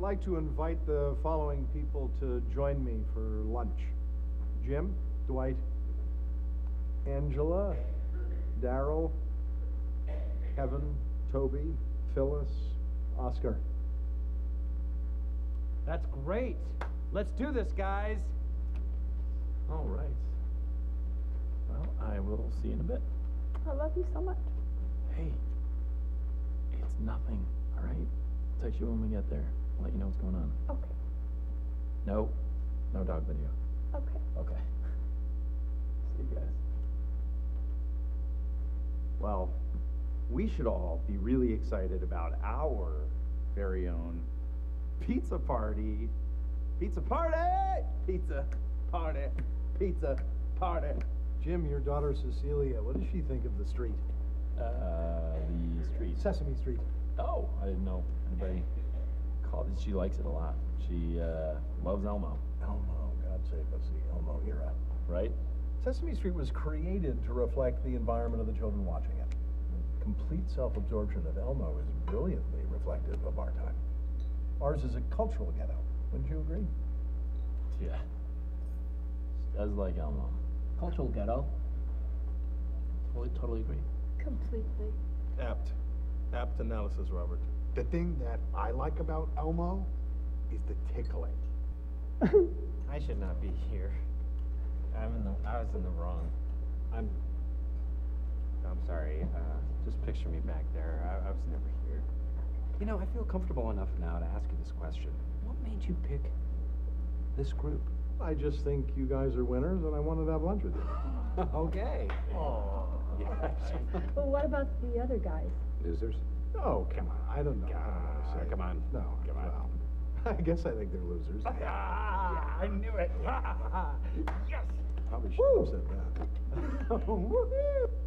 I'd like to invite the following people to join me for lunch. Jim, Dwight, Angela, Darryl, Kevin, Toby, Phyllis, Oscar. That's great. Let's do this, guys. All right. Well, I will see you in a bit. I love you so much. Hey, it's nothing, all right? I'll text you when we get there. I'll let you know what's going on. Okay, No, no dog video. okay. Okay. See you guys. Well, we should all be really excited about our very own pizza party. Pizza party! Pizza party! Pizza party! Jim, your daughter Cecilia, what does she think of the street? Uh, the street. Sesame Street. Oh, I didn't know anybody called it. She likes it a lot. She uh, loves Elmo, Elmo, God save us, the Elmo era. right? Sesame Street was created to reflect the environment of the children watching it. The complete self-absorption of Elmo is brilliantly reflective of our time. Ours is a cultural ghetto. Wouldn't you agree? Yeah. She does like Elmo. Cultural ghetto. Totally, totally agree. Completely. Apt, apt analysis, Robert. The thing that I like about Elmo is the tickling. I should not be here. I'm in the. I was in the wrong. I'm. I'm sorry. Uh, just picture me back there. I, I was never here. You know, I feel comfortable enough now to ask you this question. What made you pick this group? I just think you guys are winners, and I wanted to have lunch with you. okay. Oh. Yeah. But what about the other guys? Losers. Oh, come on, I don't know. I don't know what to say. come on. No, Come on. well, I guess I think they're losers. Ah, I knew it. yes. Probably shouldn't have said that. Woohoo.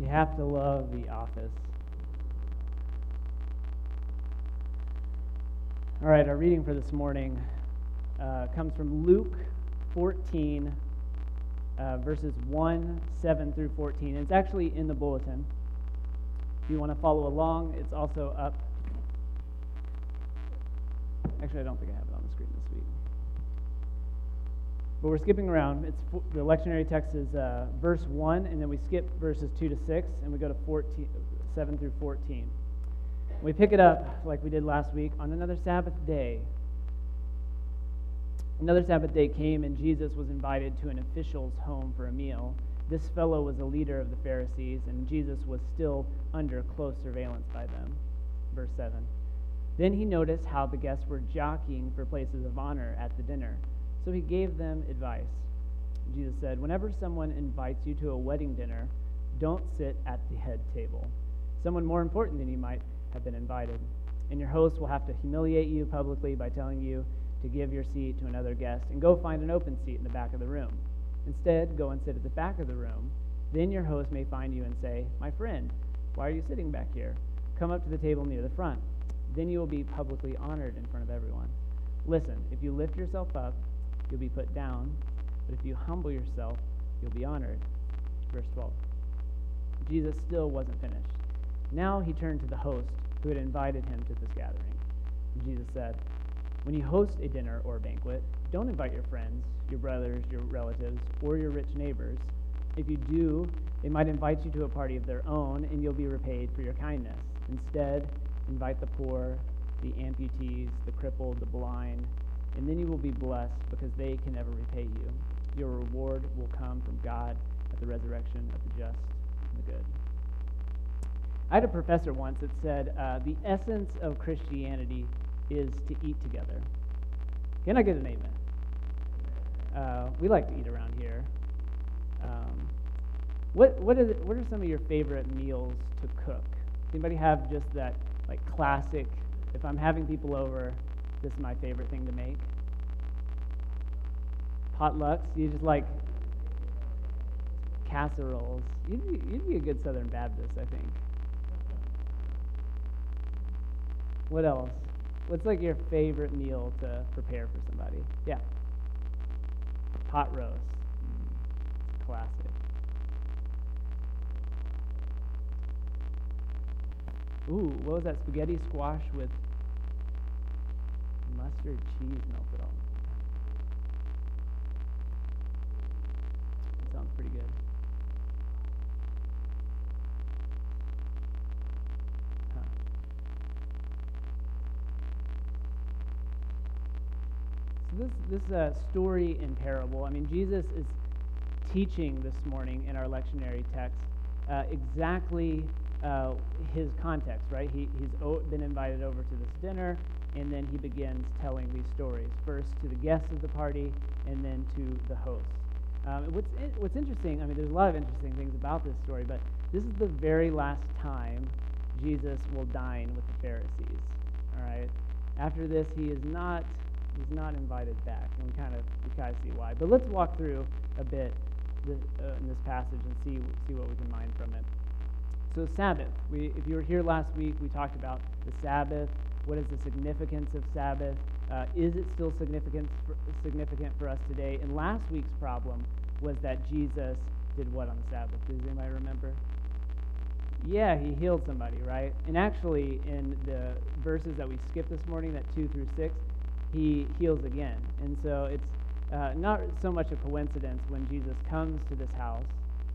You have to love The Office. All right, our reading for this morning uh, comes from Luke 14, uh, verses 1, 7 through 14. It's actually in the bulletin. If you want to follow along, it's also up. Actually, I don't think I have it on the screen this week. But we're skipping around. It's the lectionary text is uh, verse 1, and then we skip verses 2 to 6, and we go to 14, 7 through 14. We pick it up like we did last week on another Sabbath day. Another Sabbath day came, and Jesus was invited to an official's home for a meal. This fellow was a leader of the Pharisees, and Jesus was still under close surveillance by them. Verse 7. Then he noticed how the guests were jockeying for places of honor at the dinner. So he gave them advice. Jesus said, Whenever someone invites you to a wedding dinner, don't sit at the head table. Someone more important than you might have been invited. And your host will have to humiliate you publicly by telling you to give your seat to another guest and go find an open seat in the back of the room. Instead, go and sit at the back of the room. Then your host may find you and say, My friend, why are you sitting back here? Come up to the table near the front. Then you will be publicly honored in front of everyone. Listen, if you lift yourself up, you'll be put down, but if you humble yourself, you'll be honored. Verse 12. Jesus still wasn't finished. Now he turned to the host who had invited him to this gathering. And Jesus said, When you host a dinner or a banquet, don't invite your friends, your brothers, your relatives, or your rich neighbors. If you do, they might invite you to a party of their own, and you'll be repaid for your kindness. Instead, invite the poor, the amputees, the crippled, the blind, and then you will be blessed because they can never repay you. Your reward will come from God at the resurrection of the just and the good. I had a professor once that said uh, the essence of Christianity is to eat together. Can I get an amen? Uh, we like to eat around here. Um, what what is what are some of your favorite meals to cook? Anybody have just that like classic? If I'm having people over, this is my favorite thing to make. Potlucks. You just like casseroles. You'd be, you'd be a good Southern Baptist, I think. What else? What's like your favorite meal to prepare for somebody? Yeah. Pot roast. Mm. Classic. Ooh, what was that? Spaghetti squash with mustard cheese melted on. That sounds pretty good. This this uh, story in parable. I mean, Jesus is teaching this morning in our lectionary text uh, exactly uh, his context, right? He, he's been invited over to this dinner, and then he begins telling these stories first to the guests of the party, and then to the host. Um, what's in, what's interesting? I mean, there's a lot of interesting things about this story, but this is the very last time Jesus will dine with the Pharisees. All right. After this, he is not he's not invited back, and we kind of we kind of see why. But let's walk through a bit uh, in this passage and see see what we can mine from it. So Sabbath. We, if you were here last week, we talked about the Sabbath. What is the significance of Sabbath? Uh, is it still significant for, significant for us today? And last week's problem was that Jesus did what on the Sabbath? Does anybody remember? Yeah, he healed somebody, right? And actually, in the verses that we skipped this morning, that two through six, he heals again. And so it's uh, not so much a coincidence when Jesus comes to this house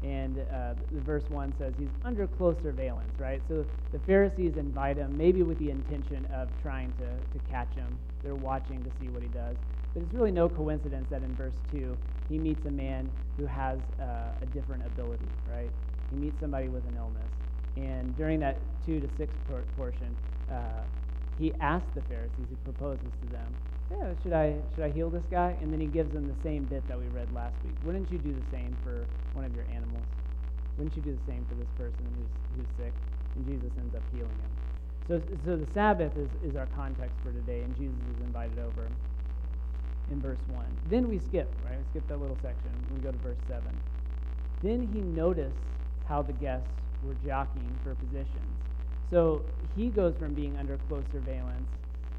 and uh, the verse 1 says he's under close surveillance, right? So the Pharisees invite him, maybe with the intention of trying to, to catch him. They're watching to see what he does. But it's really no coincidence that in verse 2, he meets a man who has uh, a different ability, right? He meets somebody with an illness. And during that 2 to 6 por- portion, uh, he asks the Pharisees, he proposes to them, yeah, should I should I heal this guy? And then he gives them the same bit that we read last week. Wouldn't you do the same for one of your animals? Wouldn't you do the same for this person who's who's sick? And Jesus ends up healing him. So so the Sabbath is, is our context for today, and Jesus is invited over in verse one. Then we skip, right? We skip that little section. We go to verse seven. Then he noticed how the guests were jockeying for positions. So he goes from being under close surveillance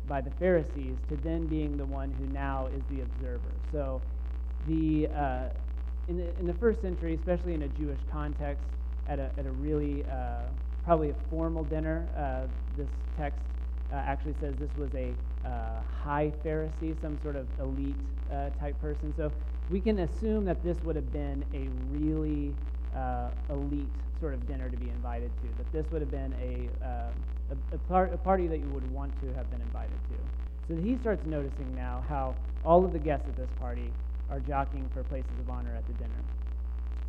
by the Pharisees to then being the one who now is the observer. So, the uh, in the in the first century, especially in a Jewish context, at a at a really uh, probably a formal dinner, uh, this text uh, actually says this was a uh, high Pharisee, some sort of elite uh, type person. So we can assume that this would have been a really elite sort of dinner to be invited to. That this would have been a a, a, par- a party that you would want to have been invited to. So he starts noticing now how all of the guests at this party are jockeying for places of honor at the dinner.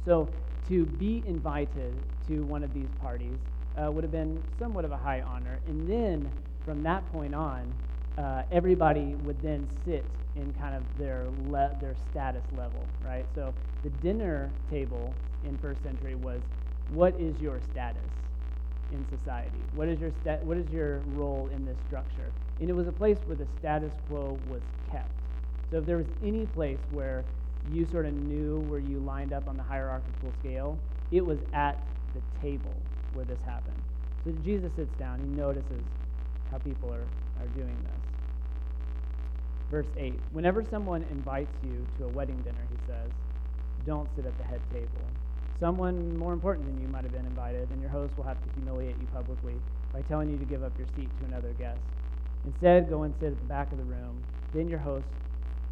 So to be invited to one of these parties uh, would have been somewhat of a high honor. And then from that point on, uh, everybody would then sit in kind of their le- their status level, right? So the dinner table in first century was, what is your status? In society? What is your sta- what is your role in this structure? And it was a place where the status quo was kept. So if there was any place where you sort of knew where you lined up on the hierarchical scale, it was at the table where this happened. So Jesus sits down, he notices how people are, are doing this. Verse 8 Whenever someone invites you to a wedding dinner, he says, don't sit at the head table Someone more important than you might have been invited, and your host will have to humiliate you publicly by telling you to give up your seat to another guest. Instead, go and sit at the back of the room. Then your host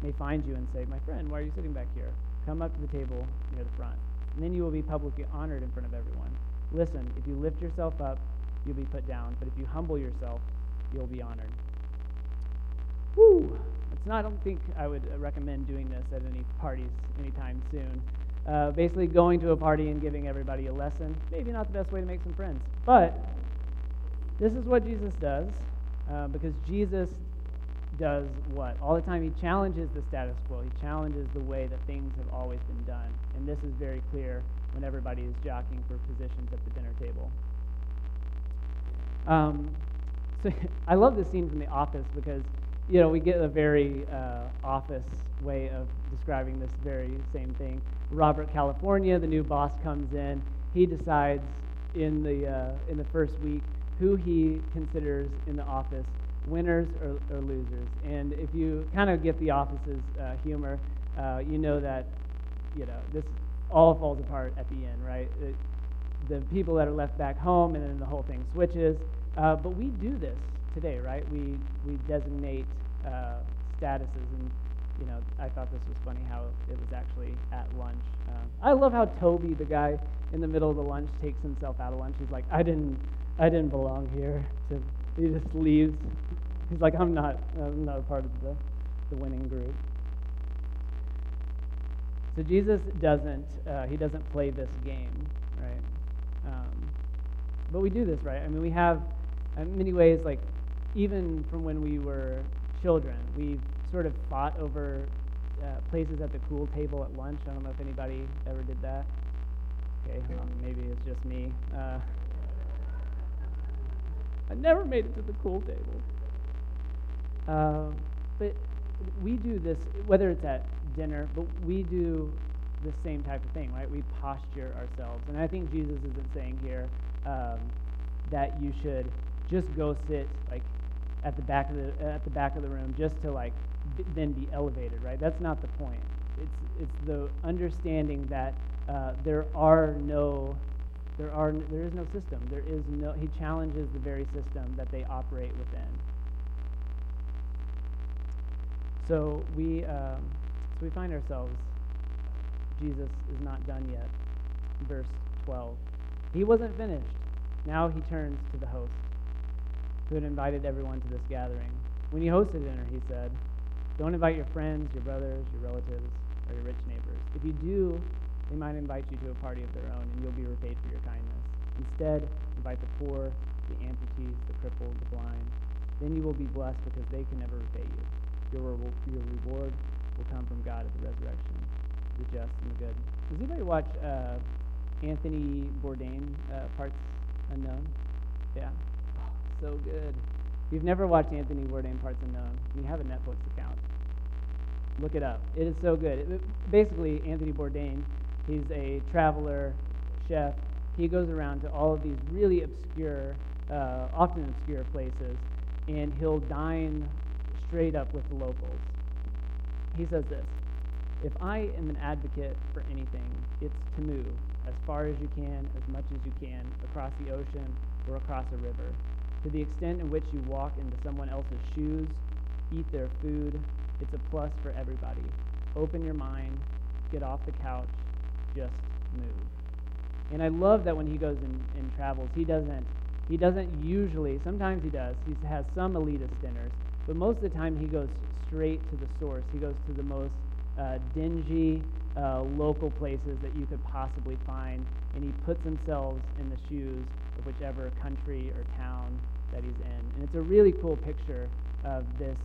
may find you and say, My friend, why are you sitting back here? Come up to the table near the front. And then you will be publicly honored in front of everyone. Listen, if you lift yourself up, you'll be put down. But if you humble yourself, you'll be honored. Woo! It's not, I don't think I would recommend doing this at any parties anytime soon uh, basically going to a party and giving everybody a lesson. Maybe not the best way to make some friends, but this is what Jesus does uh, because Jesus does what? All the time he challenges the status quo. He challenges the way that things have always been done. And this is very clear when everybody is jockeying for positions at the dinner table. Um, so I love this scene from The Office because you know we get a very uh, office way of describing this very same thing. Robert California, the new boss, comes in. He decides in the uh, in the first week who he considers in the office winners or, or losers. And if you kind of get the office's uh, humor, uh, you know that you know this all falls apart at the end, right? It, the people that are left back home, and then the whole thing switches. Uh, but we do this today, right? We, we designate uh, statuses, and you know, I thought this was funny how it was actually at lunch. Um, I love how Toby, the guy in the middle of the lunch, takes himself out of lunch. He's like, I didn't, I didn't belong here. To, he just leaves. He's like, I'm not, I'm not a part of the, the winning group. So Jesus doesn't, uh, he doesn't play this game, right? Um, but we do this, right? I mean, we have, in many ways, like, even from when we were children, we've sort of fought over uh, places at the cool table at lunch. I don't know if anybody ever did that. Okay, um, maybe it's just me. Uh, I never made it to the cool table. Um, but we do this, whether it's at dinner, but we do the same type of thing, right? We posture ourselves. And I think Jesus isn't saying here um, that you should just go sit like at the back of the at the back of the room just to like b- then be elevated, right? That's not the point. It's it's the understanding that uh, there are no there are there is no system. There is no. He challenges the very system that they operate within. So we um, so we find ourselves. Jesus is not done yet. Verse 12. He wasn't finished. Now he turns to the host, who had invited everyone to this gathering. When he hosted dinner, he said, "Don't invite your friends, your brothers, your relatives, or your rich neighbors. If you do, they might invite you to a party of their own, and you'll be repaid for your kindness. Instead, invite the poor, the amputees, the crippled, the blind. Then you will be blessed because they can never repay you. Your, re- your reward will come from God at the resurrection, the just and the good. Does anybody watch uh, Anthony Bourdain, uh, Parts Unknown? Yeah. So good. If you've never watched Anthony Bourdain, Parts Unknown, you have a Netflix account, look it up. It is so good. It, basically, Anthony Bourdain, he's a traveler, chef. He goes around to all of these really obscure, uh, often obscure places, and he'll dine straight up with the locals. He says this If I am an advocate for anything, it's to move as far as you can, as much as you can, across the ocean or across a river. To the extent in which you walk into someone else's shoes, eat their food, it's a plus for everybody. Open your mind, get off the couch, just move. And I love that when he goes and, and travels, he doesn't he doesn't usually sometimes he does. He has some elitist dinners, but most of the time he goes straight to the source. He goes to the most uh, dingy uh, local places that you could possibly find, and he puts himself in the shoes of whichever country or town that he's in. And it's a really cool picture of this,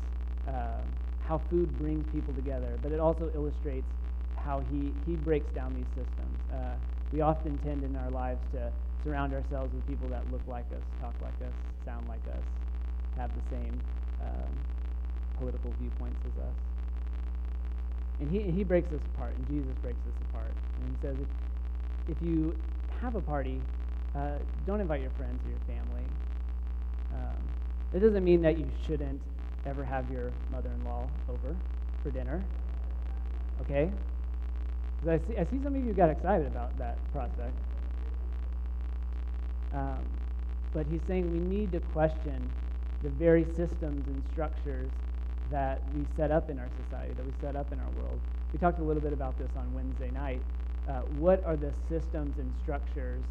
uh, how food brings people together, but it also illustrates how he, he breaks down these systems. Uh, we often tend in our lives to surround ourselves with people that look like us, talk like us, sound like us, have the same um, political viewpoints as us. And he, he breaks this apart, and Jesus breaks this apart. And he says, if, if you have a party, uh, don't invite your friends or your family. Um, it doesn't mean that you shouldn't ever have your mother in law over for dinner. Okay? I see, I see some of you got excited about that prospect. Um, but he's saying we need to question the very systems and structures that we set up in our society, that we set up in our world. We talked a little bit about this on Wednesday night. Uh, what are the systems and structures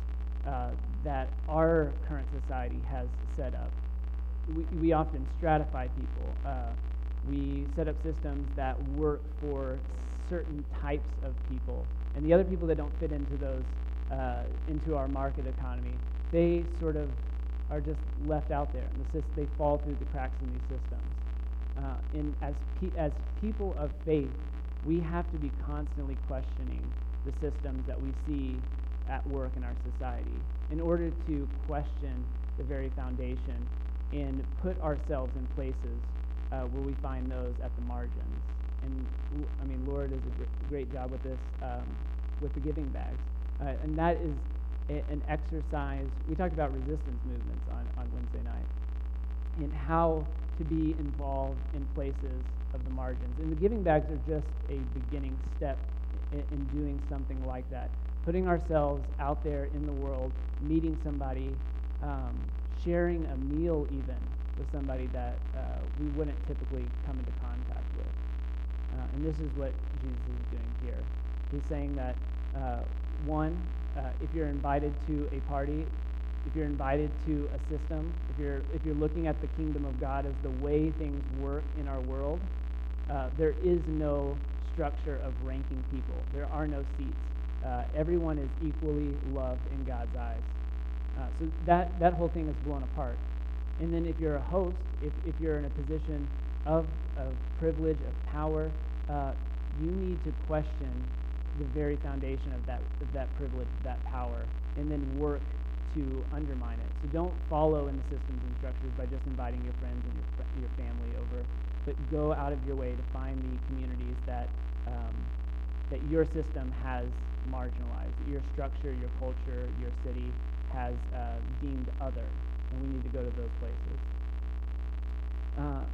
uh, that our current society has set up? We, we often stratify people. Uh, we set up systems that work for certain types of people, and the other people that don't fit into those, uh, into our market economy, they sort of are just left out there, and the, they fall through the cracks in these systems. Uh, and as, pe- as people of faith, we have to be constantly questioning the systems that we see at work in our society in order to question the very foundation and put ourselves in places uh, where we find those at the margins. And I mean, Laura does a great job with this um, with the giving bags. Uh, and that is an exercise. We talked about resistance movements on, on Wednesday night and how to be involved in places of the margins. And the giving bags are just a beginning step in doing something like that. Putting ourselves out there in the world, meeting somebody, um, sharing a meal even with somebody that uh, we wouldn't typically come into contact with. Uh, and this is what Jesus is doing here. He's saying that, uh, one, uh, if you're invited to a party, if you're invited to a system, if you're, if you're looking at the kingdom of God as the way things work in our world, uh, there is no structure of ranking people. There are no seats. Uh, everyone is equally loved in God's eyes. Uh, so that, that whole thing is blown apart. And then if you're a host, if, if you're in a position of, of privilege, of power, uh, you need to question the very foundation of that, of that privilege, that power, and then work to undermine it. So don't follow in the systems and structures by just inviting your friends and your, your family over, but go out of your way to find the communities that, um, that your system has marginalized, that your structure, your culture, your city has uh, deemed other, and we need to go to those places. Uh,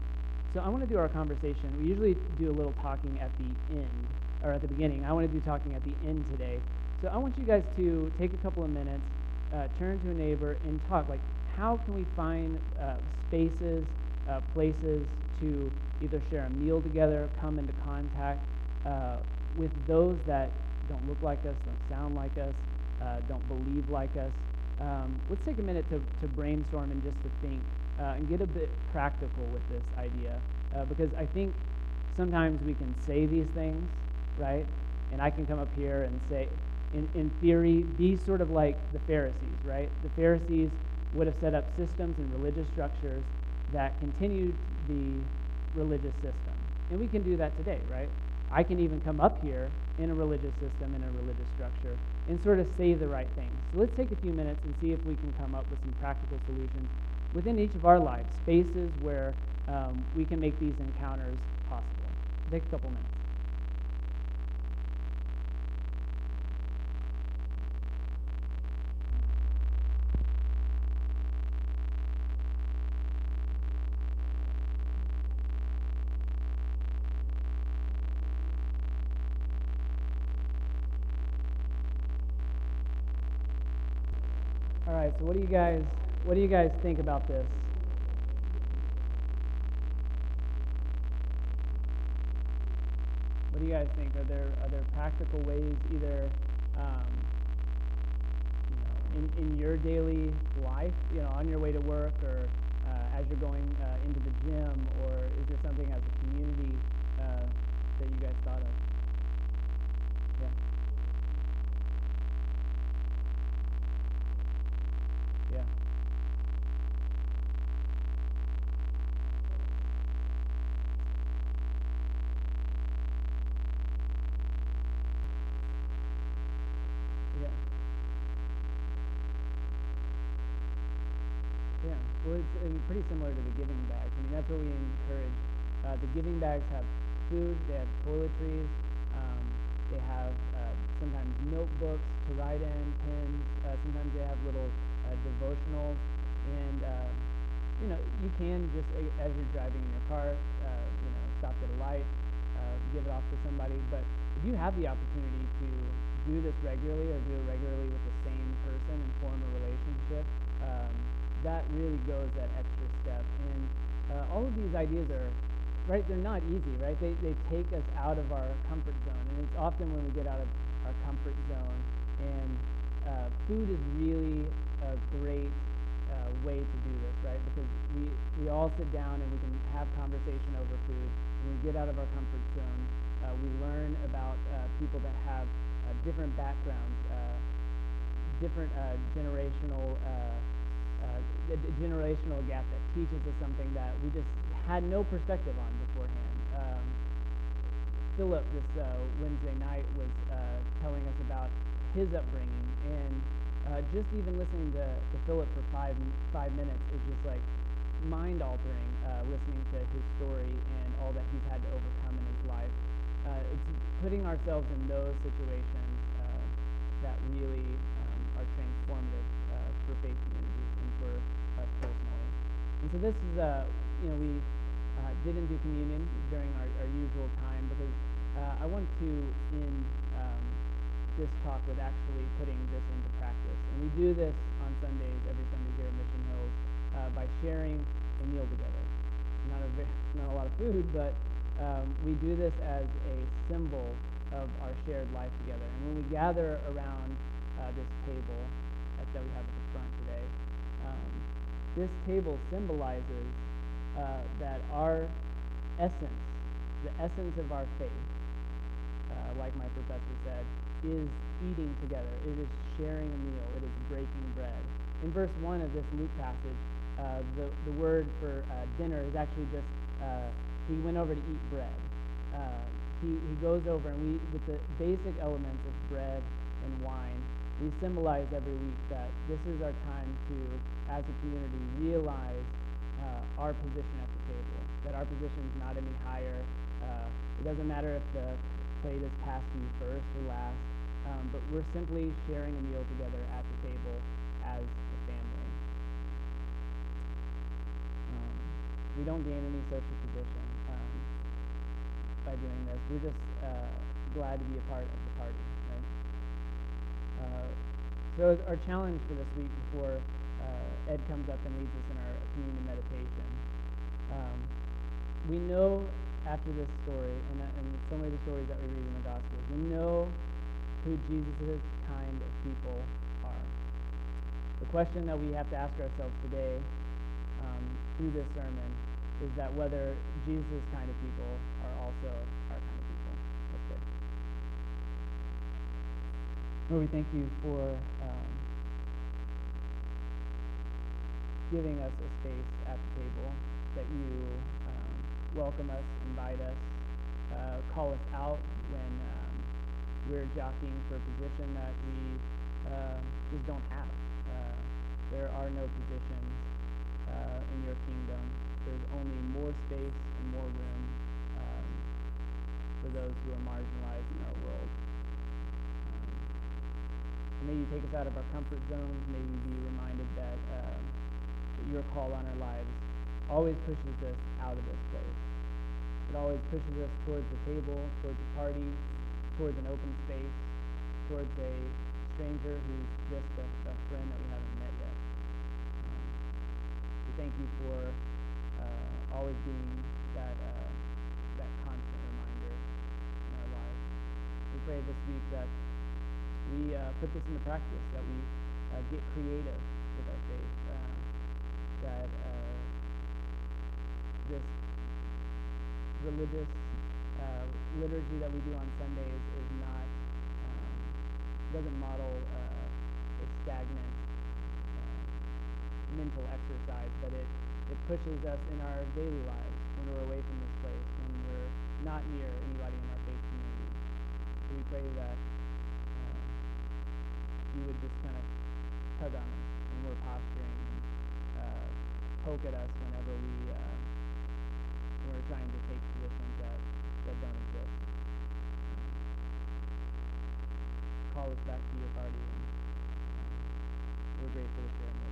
so I want to do our conversation. We usually do a little talking at the end, or at the beginning. I want to do talking at the end today. So I want you guys to take a couple of minutes, uh, turn to a neighbor, and talk. Like, how can we find uh, spaces, uh, places to either share a meal together, come into contact uh, with those that don't look like us, don't sound like us, uh, don't believe like us? Um, let's take a minute to, to brainstorm and just to think uh, and get a bit practical with this idea. Uh, because I think sometimes we can say these things, right? And I can come up here and say, in, in theory, be sort of like the Pharisees, right? The Pharisees would have set up systems and religious structures that continued the religious system. And we can do that today, right? I can even come up here in a religious system, in a religious structure, and sort of say the right things. So let's take a few minutes and see if we can come up with some practical solutions within each of our lives, spaces where um, we can make these encounters possible. Take a couple minutes. What do you guys what do you guys think about this? What do you guys think? Are there are there practical ways either um, you know in, in your daily life, you know, on your way to work or uh, as you're going uh, into the gym, or is there something as a community uh, that you guys thought of? Yeah. Yeah. Yeah. Yeah. Well, it's, pretty similar to the giving bags. I mean, that's what we encourage. Uh, the giving bags have food. They have toiletries. Um, they have uh, sometimes notebooks to write in, pens. Uh, sometimes they have little uh, devotionals, and uh, you know you can just as you're driving in your car, uh, you know, stop at a light, uh, give it off to somebody. But if you have the opportunity to do this regularly or do it regularly with the same person and form a relationship, um, that really goes that extra step. And uh, all of these ideas are right, they're not easy, right? They, they take us out of our comfort zone. And it's often when we get out of our comfort zone. And uh, food is really a great uh, way to do this, right? Because we, we all sit down and we can have conversation over food. When we get out of our comfort zone, uh, we learn about uh, people that have uh, different backgrounds, uh, different uh, generational uh, uh, generational gap that teaches us something that we just had no perspective on beforehand. Um, Philip this uh, Wednesday night was uh, telling us about his upbringing, and uh, just even listening to, to Philip for five five minutes is just like mind altering. Uh, listening to his story and all that he's had to overcome in his life, uh, it's putting ourselves in those situations uh, that really um, are transformative for faith communities And so this is, uh, you know, we uh, didn't do communion during our, our usual time because uh, I want to, in um, this talk with actually putting this into practice. And we do this on Sundays, every Sunday here at Mission Hills, uh, by sharing a meal together. Not a ve- not a lot of food, but um, we do this as a symbol of our shared life together. And when we gather around uh, this table that we have at the front today, um, this table symbolizes uh, that our essence, the essence of our faith, uh, like my professor said, is eating together. It is sharing a meal. It is breaking bread. In verse 1 of this Luke passage, uh, the, the word for uh, dinner is actually just uh, he went over to eat bread. Uh, he, he goes over, and we, with the basic elements of bread and wine, we symbolize every week that this is our time to, as a community, realize uh, our position at the table. That our position is not any higher. Uh, it doesn't matter if the plate is passed to you first or last, um, but we're simply sharing a meal together at the table as a family. Um, we don't gain any social position um, by doing this. We're just uh, glad to be a part of the party, so our challenge for this week before uh, Ed comes up and leads us in our communion meditation. Um, we know after this story and, uh, and so many of the stories that we read in the Gospels, we know who Jesus' kind of people are. The question that we have to ask ourselves today um, through this sermon is that whether Jesus' kind of people are also our kind of people. Lord, we thank you for um, giving us a space at the table, that you um, welcome us, invite us, uh, call us out when um, we're jockeying for a position that we uh, just don't have. Uh, there are no positions uh, in your kingdom. There's only more space and more room um, for those who are marginalized in our world. May you take us out of our comfort zones. May we be reminded that, um, that your call on our lives always pushes us out of this place. It always pushes us towards the table, towards a party, towards an open space, towards a stranger who's just a, a friend that we haven't met yet. Um, we thank you for uh, always being that uh, that constant reminder in our lives. We pray this week that we uh, put this into practice, that we uh, get creative with our faith, uh, that this religious uh, liturgy that we do on Sundays is not um, doesn't model uh, a stagnant uh, mental exercise, but it it pushes us in our daily lives when we're away from this place, when we're not near anybody in our faith community. So we pray that you would just kind of tug on us when we're posturing and uh, poke at us whenever we uh, we're trying to take positions that, that don't exist. Call us back to your party, and um, we're grateful to share